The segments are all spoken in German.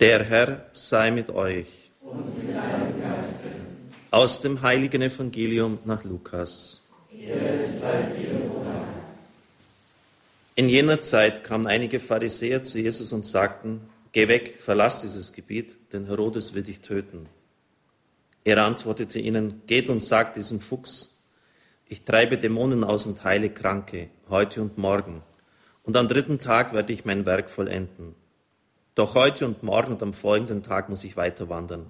Der Herr sei mit euch. Und mit deinem Geiste. Aus dem heiligen Evangelium nach Lukas. In jener Zeit kamen einige Pharisäer zu Jesus und sagten, Geh weg, verlass dieses Gebiet, denn Herodes will dich töten. Er antwortete ihnen, Geht und sagt diesem Fuchs, ich treibe Dämonen aus und heile Kranke, heute und morgen, und am dritten Tag werde ich mein Werk vollenden. Doch heute und morgen und am folgenden Tag muss ich weiter wandern.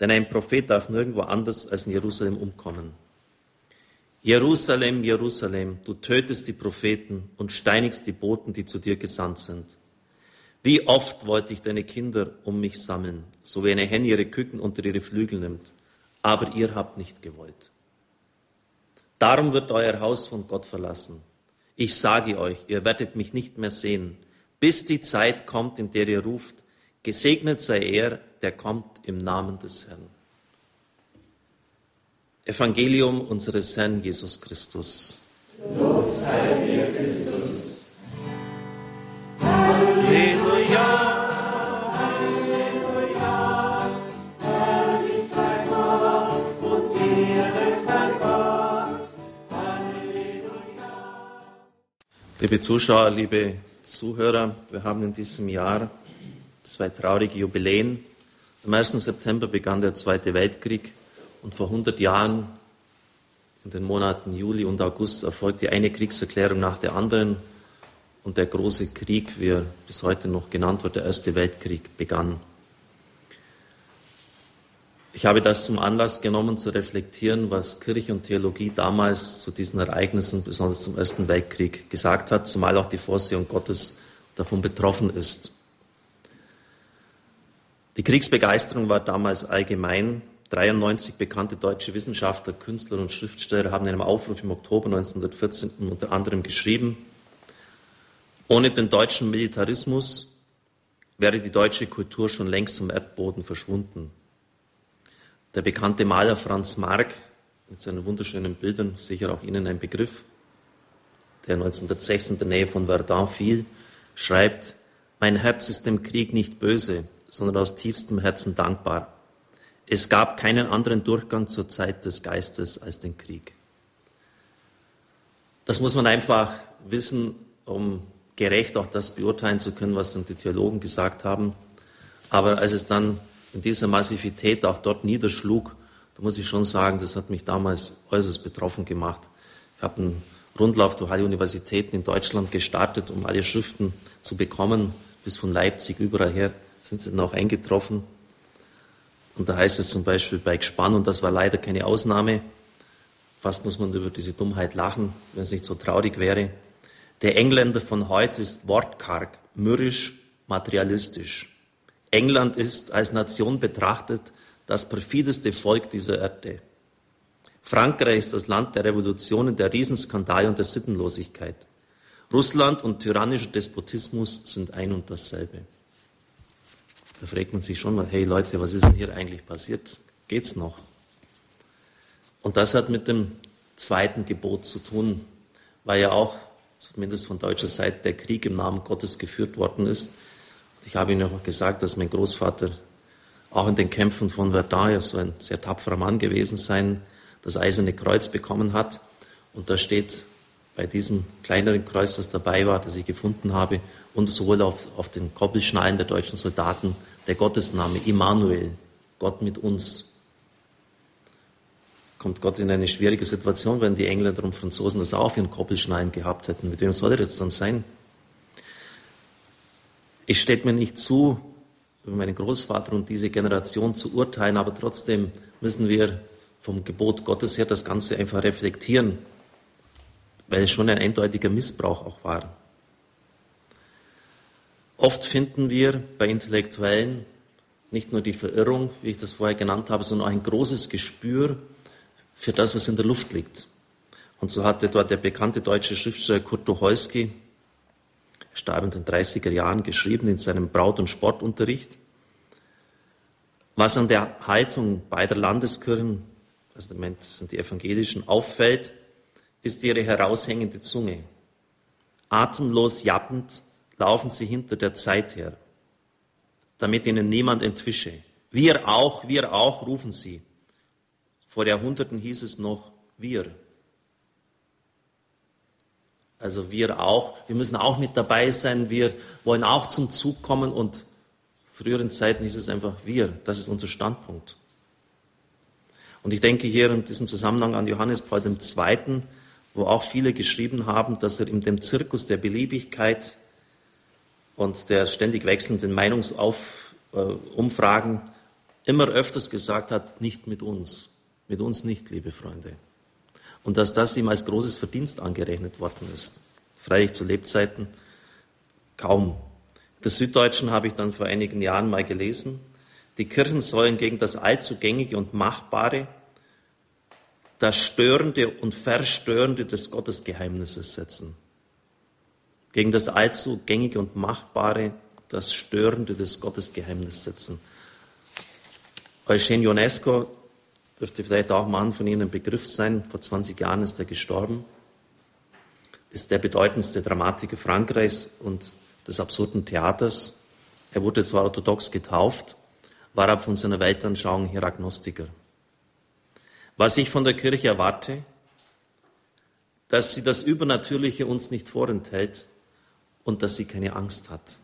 Denn ein Prophet darf nirgendwo anders als in Jerusalem umkommen. Jerusalem, Jerusalem, du tötest die Propheten und steinigst die Boten, die zu dir gesandt sind. Wie oft wollte ich deine Kinder um mich sammeln, so wie eine Henne ihre Küken unter ihre Flügel nimmt, aber ihr habt nicht gewollt. Darum wird euer Haus von Gott verlassen. Ich sage euch, ihr werdet mich nicht mehr sehen, bis die Zeit kommt, in der ihr ruft, gesegnet sei er, der kommt im Namen des Herrn. Evangelium unseres Herrn Jesus Christus. Lob sei dir, Christus. Halleluja. Liebe Zuschauer, liebe Zuhörer, wir haben in diesem Jahr zwei traurige Jubiläen. Am 1. September begann der Zweite Weltkrieg und vor 100 Jahren, in den Monaten Juli und August, erfolgte eine Kriegserklärung nach der anderen und der große Krieg, wie er bis heute noch genannt wird, der Erste Weltkrieg, begann. Ich habe das zum Anlass genommen, zu reflektieren, was Kirche und Theologie damals zu diesen Ereignissen, besonders zum Ersten Weltkrieg, gesagt hat, zumal auch die Vorsehung Gottes davon betroffen ist. Die Kriegsbegeisterung war damals allgemein. 93 bekannte deutsche Wissenschaftler, Künstler und Schriftsteller haben in einem Aufruf im Oktober 1914 unter anderem geschrieben, ohne den deutschen Militarismus wäre die deutsche Kultur schon längst vom Erdboden verschwunden. Der bekannte Maler Franz Marc mit seinen wunderschönen Bildern, sicher auch Ihnen ein Begriff, der 1916 in der Nähe von Verdun fiel, schreibt, mein Herz ist dem Krieg nicht böse, sondern aus tiefstem Herzen dankbar. Es gab keinen anderen Durchgang zur Zeit des Geistes als den Krieg. Das muss man einfach wissen, um gerecht auch das beurteilen zu können, was dann die Theologen gesagt haben. Aber als es dann in dieser Massivität auch dort niederschlug, da muss ich schon sagen, das hat mich damals äußerst betroffen gemacht. Ich habe einen Rundlauf durch alle Universitäten in Deutschland gestartet, um alle Schriften zu bekommen, bis von Leipzig überall her sind sie dann auch eingetroffen. Und da heißt es zum Beispiel bei Gespann, und das war leider keine Ausnahme, fast muss man über diese Dummheit lachen, wenn es nicht so traurig wäre. Der Engländer von heute ist wortkarg, mürrisch, materialistisch. England ist als Nation betrachtet das perfideste Volk dieser Erde. Frankreich ist das Land der Revolutionen, der Riesenskandale und der Sittenlosigkeit. Russland und tyrannischer Despotismus sind ein und dasselbe. Da fragt man sich schon mal, hey Leute, was ist denn hier eigentlich passiert? Geht's noch? Und das hat mit dem zweiten Gebot zu tun, weil ja auch, zumindest von deutscher Seite, der Krieg im Namen Gottes geführt worden ist. Ich habe Ihnen auch gesagt, dass mein Großvater auch in den Kämpfen von Verdun so ein sehr tapferer Mann gewesen sein, das Eiserne Kreuz bekommen hat. Und da steht bei diesem kleineren Kreuz, das dabei war, das ich gefunden habe, und sowohl auf, auf den Koppelschnallen der deutschen Soldaten der Gottesname Immanuel, Gott mit uns. Kommt Gott in eine schwierige Situation, wenn die Engländer und Franzosen das auch auf ihren Koppelschnallen gehabt hätten. Mit wem soll er jetzt dann sein? Es steht mir nicht zu, über meinen Großvater und diese Generation zu urteilen, aber trotzdem müssen wir vom Gebot Gottes her das Ganze einfach reflektieren, weil es schon ein eindeutiger Missbrauch auch war. Oft finden wir bei Intellektuellen nicht nur die Verirrung, wie ich das vorher genannt habe, sondern auch ein großes Gespür für das, was in der Luft liegt. Und so hatte dort der bekannte deutsche Schriftsteller Kurt Tucholsky, starb in den 30er Jahren, geschrieben in seinem Braut- und Sportunterricht, was an der Haltung beider Landeskirchen, also das sind die evangelischen, auffällt, ist ihre heraushängende Zunge. Atemlos jappend laufen sie hinter der Zeit her. damit ihnen niemand entwische. Wir auch, wir auch, rufen sie. Vor Jahrhunderten hieß es noch wir. Also wir auch, wir müssen auch mit dabei sein, wir wollen auch zum Zug kommen und früheren Zeiten hieß es einfach wir. Das ist unser Standpunkt. Und ich denke hier in diesem Zusammenhang an Johannes Paul II., wo auch viele geschrieben haben, dass er in dem Zirkus der Beliebigkeit und der ständig wechselnden Meinungsumfragen immer öfters gesagt hat, nicht mit uns, mit uns nicht, liebe Freunde. Und dass das ihm als großes Verdienst angerechnet worden ist. Freilich zu Lebzeiten kaum. Das Süddeutschen habe ich dann vor einigen Jahren mal gelesen. Die Kirchen sollen gegen das Allzugängige und Machbare das Störende und Verstörende des Gottesgeheimnisses setzen. Gegen das Allzugängige und Machbare das Störende des Gottesgeheimnisses setzen. Eugene Ionesco dürfte vielleicht auch Mann von Ihnen ein Begriff sein. Vor 20 Jahren ist er gestorben. Ist der bedeutendste Dramatiker Frankreichs und des absurden Theaters. Er wurde zwar orthodox getauft, war aber von seiner Weltanschauung her Agnostiker. Was ich von der Kirche erwarte, dass sie das Übernatürliche uns nicht vorenthält und dass sie keine Angst hat.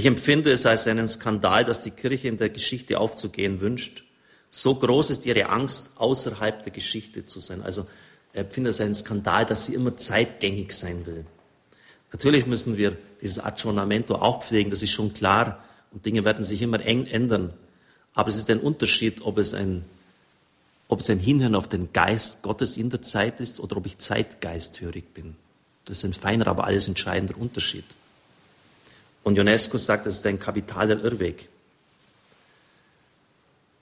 Ich empfinde es als einen Skandal, dass die Kirche in der Geschichte aufzugehen wünscht. So groß ist ihre Angst, außerhalb der Geschichte zu sein. Also ich empfinde es als einen Skandal, dass sie immer zeitgängig sein will. Natürlich müssen wir dieses Aggiornamento auch pflegen, das ist schon klar. Und Dinge werden sich immer eng ändern. Aber es ist ein Unterschied, ob es ein, ob es ein Hinhören auf den Geist Gottes in der Zeit ist oder ob ich zeitgeisthörig bin. Das ist ein feiner, aber alles entscheidender Unterschied. Und UNESCO sagt, das ist ein kapitaler Irrweg.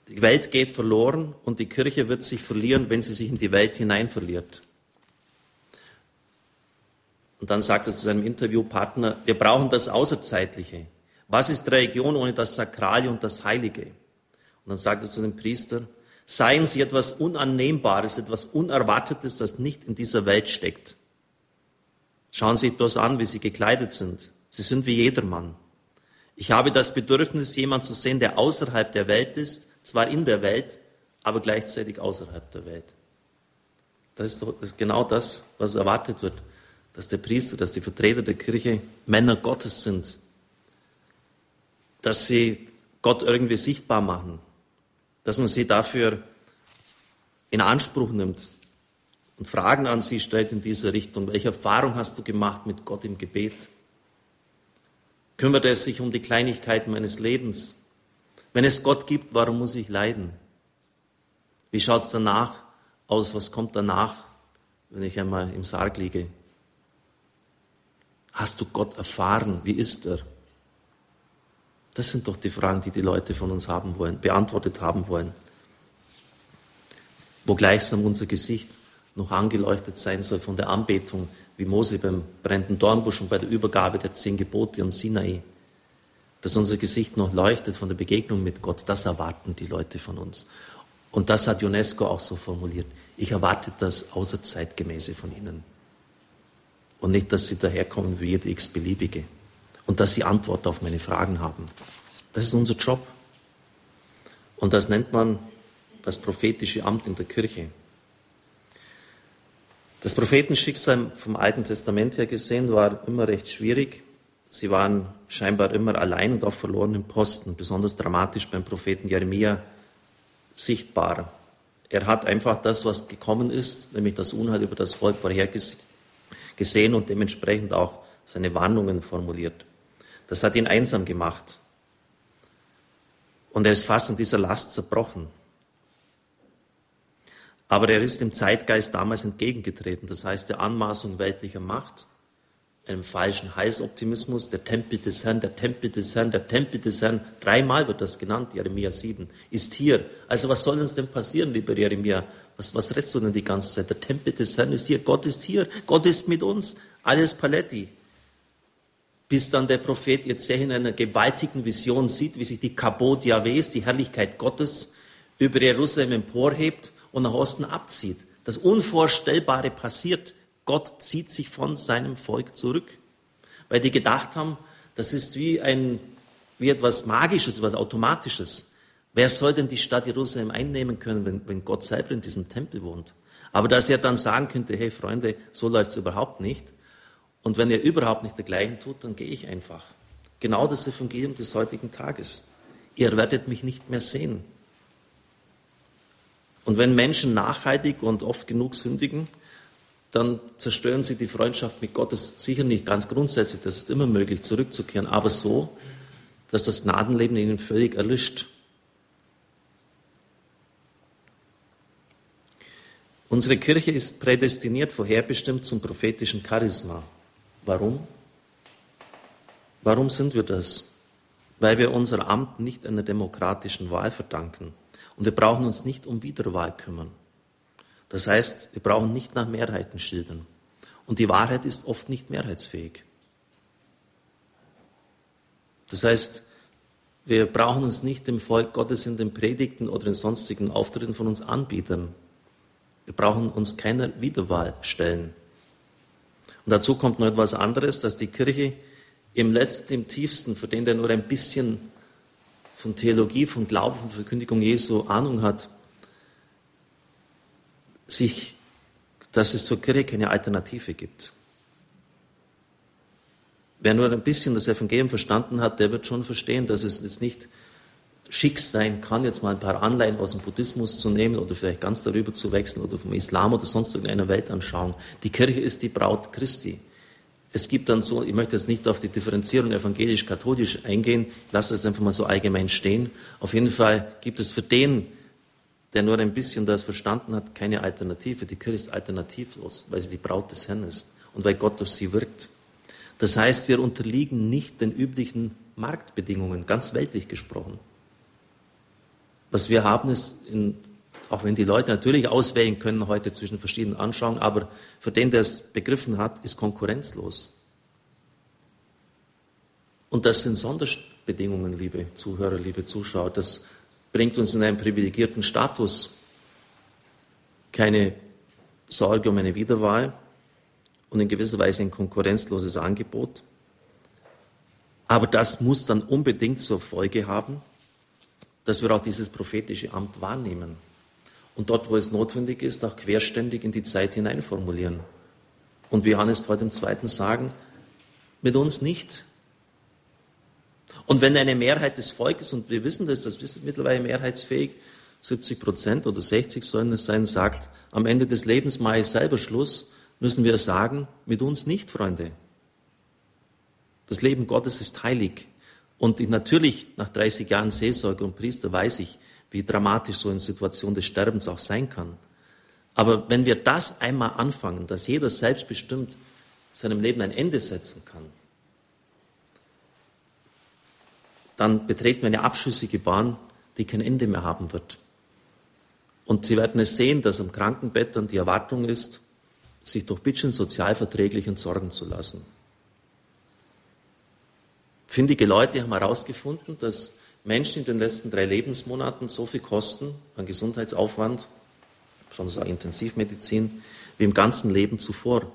Die Welt geht verloren und die Kirche wird sich verlieren, wenn sie sich in die Welt hinein verliert. Und dann sagt er zu seinem Interviewpartner, wir brauchen das Außerzeitliche. Was ist Religion ohne das Sakrale und das Heilige? Und dann sagt er zu dem Priester, seien Sie etwas Unannehmbares, etwas Unerwartetes, das nicht in dieser Welt steckt. Schauen Sie das an, wie Sie gekleidet sind. Sie sind wie jedermann. Ich habe das Bedürfnis, jemanden zu sehen, der außerhalb der Welt ist, zwar in der Welt, aber gleichzeitig außerhalb der Welt. Das ist, doch, genau das, was erwartet wird, dass der Priester, dass die Vertreter der Kirche Männer Gottes sind, dass sie Gott irgendwie sichtbar machen, dass man sie dafür in Anspruch nimmt und Fragen an sie stellt in dieser Richtung. Welche Erfahrung hast du gemacht mit Gott im Gebet? Kümmert er sich um die Kleinigkeiten meines Lebens? Wenn es Gott gibt, warum muss ich leiden? Wie schaut es danach aus? Was kommt danach, wenn ich einmal im Sarg liege? Hast du Gott erfahren? Wie ist er? Das sind doch die Fragen, die die Leute von uns haben wollen, beantwortet haben wollen. Wo gleichsam unser Gesicht noch angeleuchtet sein soll von der Anbetung, wie Mose beim brennenden Dornbusch und bei der Übergabe der zehn Gebote am Sinai. Dass unser Gesicht noch leuchtet von der Begegnung mit Gott, das erwarten die Leute von uns. Und das hat UNESCO auch so formuliert. Ich erwarte das Außerzeitgemäße von ihnen. Und nicht, dass sie daherkommen wie jede x-beliebige. Und dass sie Antwort auf meine Fragen haben. Das ist unser Job. Und das nennt man das prophetische Amt in der Kirche. Das Prophetenschicksal vom Alten Testament her gesehen war immer recht schwierig. Sie waren scheinbar immer allein und auf verlorenen Posten, besonders dramatisch beim Propheten Jeremia sichtbar. Er hat einfach das, was gekommen ist, nämlich das Unheil über das Volk vorhergesehen und dementsprechend auch seine Warnungen formuliert. Das hat ihn einsam gemacht. Und er ist fast an dieser Last zerbrochen. Aber er ist dem Zeitgeist damals entgegengetreten, das heißt der Anmaßung weltlicher Macht, einem falschen Heilsoptimismus, der Tempel des Herrn, der Tempel des Herrn, der Tempel des Herrn, dreimal wird das genannt, Jeremia 7, ist hier. Also was soll uns denn passieren, lieber Jeremia? Was, was redest du denn die ganze Zeit? Der Tempel des Herrn ist hier, Gott ist hier, Gott ist mit uns, alles Paletti. Bis dann der Prophet jetzt in einer gewaltigen Vision sieht, wie sich die Kabot Jahwes, die Herrlichkeit Gottes, über Jerusalem emporhebt und nach Osten abzieht. Das Unvorstellbare passiert. Gott zieht sich von seinem Volk zurück, weil die gedacht haben, Das ist wie ein, wie etwas Magisches, etwas Automatisches. Wer soll denn die Stadt Jerusalem einnehmen können, wenn, wenn Gott selber in diesem Tempel wohnt? Aber dass er dann sagen könnte, hey Freunde, so läuft es überhaupt nicht. Und wenn ihr überhaupt nicht dergleichen tut, dann gehe ich einfach. Genau das Evangelium des heutigen Tages. Ihr werdet mich nicht mehr sehen. Und wenn Menschen nachhaltig und oft genug sündigen, dann zerstören sie die Freundschaft mit Gott. Das ist sicher nicht ganz grundsätzlich, das ist immer möglich, zurückzukehren, aber so, dass das Gnadenleben ihnen völlig erlischt. Unsere Kirche ist prädestiniert, vorherbestimmt zum prophetischen Charisma. Warum? Warum sind wir das? Weil wir unser Amt nicht einer demokratischen Wahl verdanken. Und wir brauchen uns nicht um Wiederwahl kümmern. Das heißt, wir brauchen nicht nach Mehrheiten schildern. Und die Wahrheit ist oft nicht mehrheitsfähig. Das heißt, wir brauchen uns nicht dem Volk Gottes in den Predigten oder in sonstigen Auftritten von uns anbieten. Wir brauchen uns keiner Wiederwahl stellen. Und dazu kommt noch etwas anderes, dass die Kirche im letzten, im tiefsten, für den, der nur ein bisschen von Theologie, von Glauben, von Verkündigung Jesu Ahnung hat, sich, dass es zur Kirche keine Alternative gibt. Wer nur ein bisschen das Evangelium verstanden hat, der wird schon verstehen, dass es jetzt nicht schick sein kann, jetzt mal ein paar Anleihen aus dem Buddhismus zu nehmen oder vielleicht ganz darüber zu wechseln oder vom Islam oder sonst irgendeiner Weltanschauung. Die Kirche ist die Braut Christi. Es gibt dann so, ich möchte jetzt nicht auf die Differenzierung evangelisch-katholisch eingehen, lasse es einfach mal so allgemein stehen. Auf jeden Fall gibt es für den, der nur ein bisschen das verstanden hat, keine Alternative. Die Kirche ist alternativlos, weil sie die Braut des Herrn ist und weil Gott durch sie wirkt. Das heißt, wir unterliegen nicht den üblichen Marktbedingungen, ganz weltlich gesprochen. Was wir haben, ist, in, auch wenn die Leute natürlich auswählen können heute zwischen verschiedenen Anschauungen, aber für den, der es begriffen hat, ist konkurrenzlos. Und das sind Sonderbedingungen, liebe Zuhörer, liebe Zuschauer. Das bringt uns in einen privilegierten Status. Keine Sorge um eine Wiederwahl und in gewisser Weise ein konkurrenzloses Angebot. Aber das muss dann unbedingt zur Folge haben, dass wir auch dieses prophetische Amt wahrnehmen und dort, wo es notwendig ist, auch querständig in die Zeit hinein formulieren. Und wie Johannes Paul II. sagen, mit uns nicht. Und wenn eine Mehrheit des Volkes, und wir wissen das, das ist mittlerweile mehrheitsfähig, 70 Prozent oder 60 sollen es sein, sagt, am Ende des Lebens mache ich selber Schluss, müssen wir sagen, mit uns nicht, Freunde. Das Leben Gottes ist heilig. Und natürlich, nach 30 Jahren Seelsorge und Priester weiß ich, wie dramatisch so eine Situation des Sterbens auch sein kann. Aber wenn wir das einmal anfangen, dass jeder selbstbestimmt seinem Leben ein Ende setzen kann, dann betreten wir eine abschüssige Bahn, die kein Ende mehr haben wird. Und Sie werden es sehen, dass am Krankenbett dann die Erwartung ist, sich durch Bitchen sozialverträglich entsorgen zu lassen. Findige Leute haben herausgefunden, dass Menschen in den letzten drei Lebensmonaten so viel kosten an Gesundheitsaufwand, besonders auch Intensivmedizin, wie im ganzen Leben zuvor.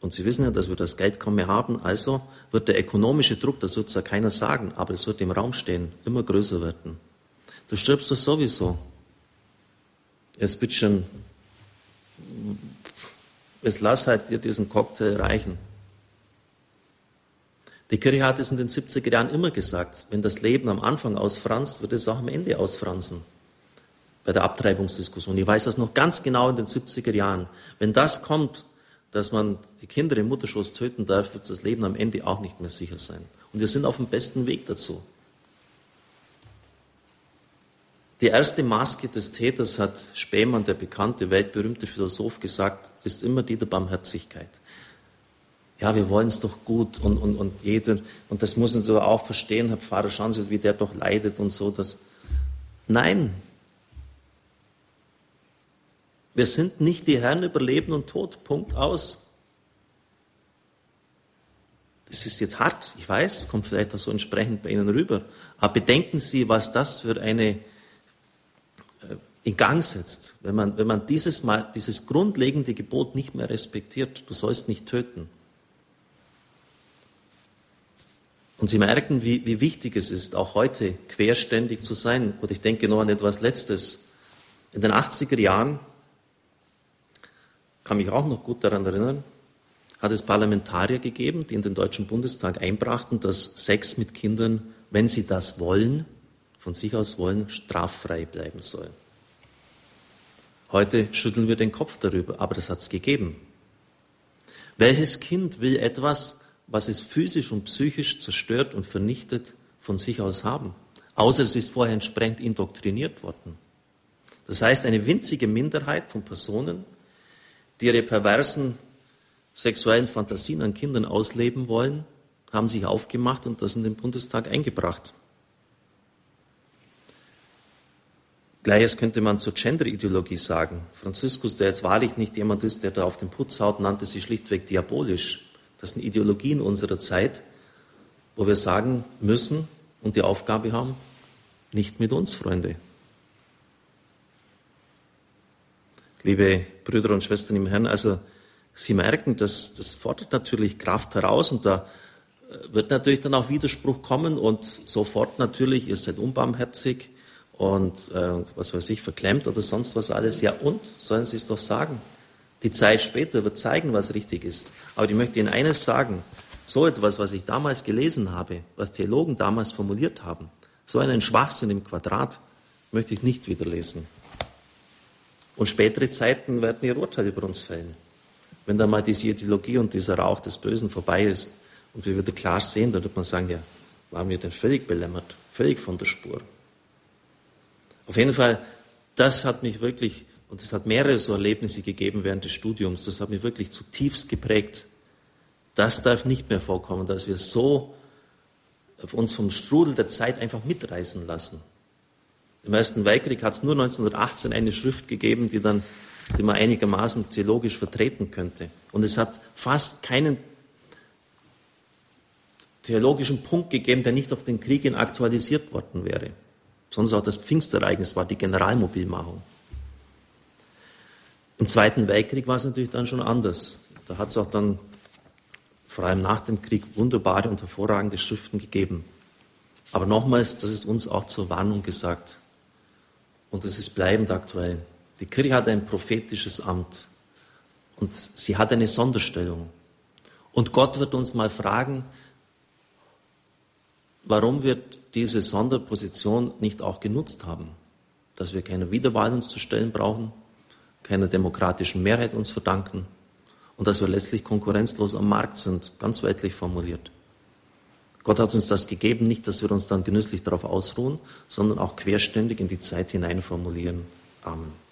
Und Sie wissen ja, dass wir das Geld kaum mehr haben, also wird der ökonomische Druck, das wird zwar keiner sagen, aber es wird im Raum stehen, immer größer werden. Du stirbst doch sowieso. Jetzt bitte schön, es lass halt dir diesen Cocktail reichen. Die Kirche hat es in den 70er Jahren immer gesagt, wenn das Leben am Anfang ausfranst, wird es auch am Ende ausfransen. Bei der Abtreibungsdiskussion. Ich weiß das noch ganz genau in den 70er Jahren. Wenn das kommt, dass man die Kinder im Mutterschoß töten darf, wird das Leben am Ende auch nicht mehr sicher sein. Und wir sind auf dem besten Weg dazu. Die erste Maske des Täters, hat Spähmann, der bekannte, weltberühmte Philosoph, gesagt, ist immer die der Barmherzigkeit ja, wir wollen es doch gut und, und, und jeder, und das muss man so auch verstehen, Herr Pfarrer, schauen Sie, wie der doch leidet und so, dass, nein. Wir sind nicht die Herren über Leben und Tod, Punkt aus. Das ist jetzt hart, ich weiß, kommt vielleicht auch so entsprechend bei Ihnen rüber. Aber bedenken Sie, was das für eine äh, in Gang setzt, wenn man, wenn man dieses, Mal, dieses grundlegende Gebot nicht mehr respektiert. Du sollst nicht töten. Und Sie merken, wie, wie wichtig es ist, auch heute querständig zu sein. Und ich denke noch an etwas Letztes. In den 80er Jahren, kann mich auch noch gut daran erinnern, hat es Parlamentarier gegeben, die in den Deutschen Bundestag einbrachten, dass Sex mit Kindern, wenn sie das wollen, von sich aus wollen, straffrei bleiben soll. Heute schütteln wir den Kopf darüber, aber das hat es gegeben. Welches Kind will etwas, was es physisch und psychisch zerstört und vernichtet, von sich aus haben? Außer es ist vorher entsprechend indoktriniert worden. Das heißt, eine winzige Minderheit von Personen, die ihre perversen sexuellen Fantasien an Kindern ausleben wollen, haben sich aufgemacht und das in den Bundestag eingebracht. Gleiches könnte man zur Gender-Ideologie sagen. Franziskus, der jetzt wahrlich nicht jemand ist, der da auf den Putz haut, nannte sie schlichtweg diabolisch. Das sind Ideologien unserer Zeit, wo wir sagen müssen und die Aufgabe haben, nicht mit uns, Freunde. Liebe Brüder und Schwestern im Herrn, also Sie merken, dass das fordert natürlich Kraft heraus und da äh, wird natürlich dann auch Widerspruch kommen und sofort natürlich, ihr seid unbarmherzig, und äh, was weiß ich, verklemmt oder sonst was alles. Ja, und sollen Sie es doch sagen. Die Zeit später wird zeigen, was richtig ist. Aber ich möchte Ihnen eines sagen. So etwas, was ich damals gelesen habe, was Theologen damals formuliert haben, so einen Schwachsinn im Quadrat, möchte ich nicht wieder lesen. Und spätere Zeiten werden ihr Urteil über uns fällen. Wenn dann mal diese Ideologie und dieser Rauch des Bösen vorbei ist und wir wieder klar sehen, dann wird man sagen, ja, waren wir denn völlig belämmert, völlig von der Spur. Auf jeden Fall, das hat mich wirklich, und es hat mehrere so Erlebnisse gegeben während des Studiums, das hat mich wirklich zutiefst geprägt. Das darf nicht mehr vorkommen, dass wir so uns vom Strudel der Zeit einfach mitreißen lassen. Im Ersten Weltkrieg hat es nur 1918 eine Schrift gegeben, die, dann, die man einigermaßen theologisch vertreten könnte. Und es hat fast keinen theologischen Punkt gegeben, der nicht auf den Krieg hin aktualisiert worden wäre sondern auch das Pfingstereignis war die Generalmobilmachung. Im Zweiten Weltkrieg war es natürlich dann schon anders. Da hat es auch dann, vor allem nach dem Krieg, wunderbare und hervorragende Schriften gegeben. Aber nochmals, das ist uns auch zur Warnung gesagt. Und es ist bleibend aktuell. Die Kirche hat ein prophetisches Amt. Und sie hat eine Sonderstellung. Und Gott wird uns mal fragen, warum wird diese Sonderposition nicht auch genutzt haben, dass wir keine Wiederwahl uns zu stellen brauchen, keiner demokratischen Mehrheit uns verdanken und dass wir letztlich konkurrenzlos am Markt sind, ganz weltlich formuliert. Gott hat uns das gegeben, nicht, dass wir uns dann genüsslich darauf ausruhen, sondern auch querständig in die Zeit hinein formulieren. Amen.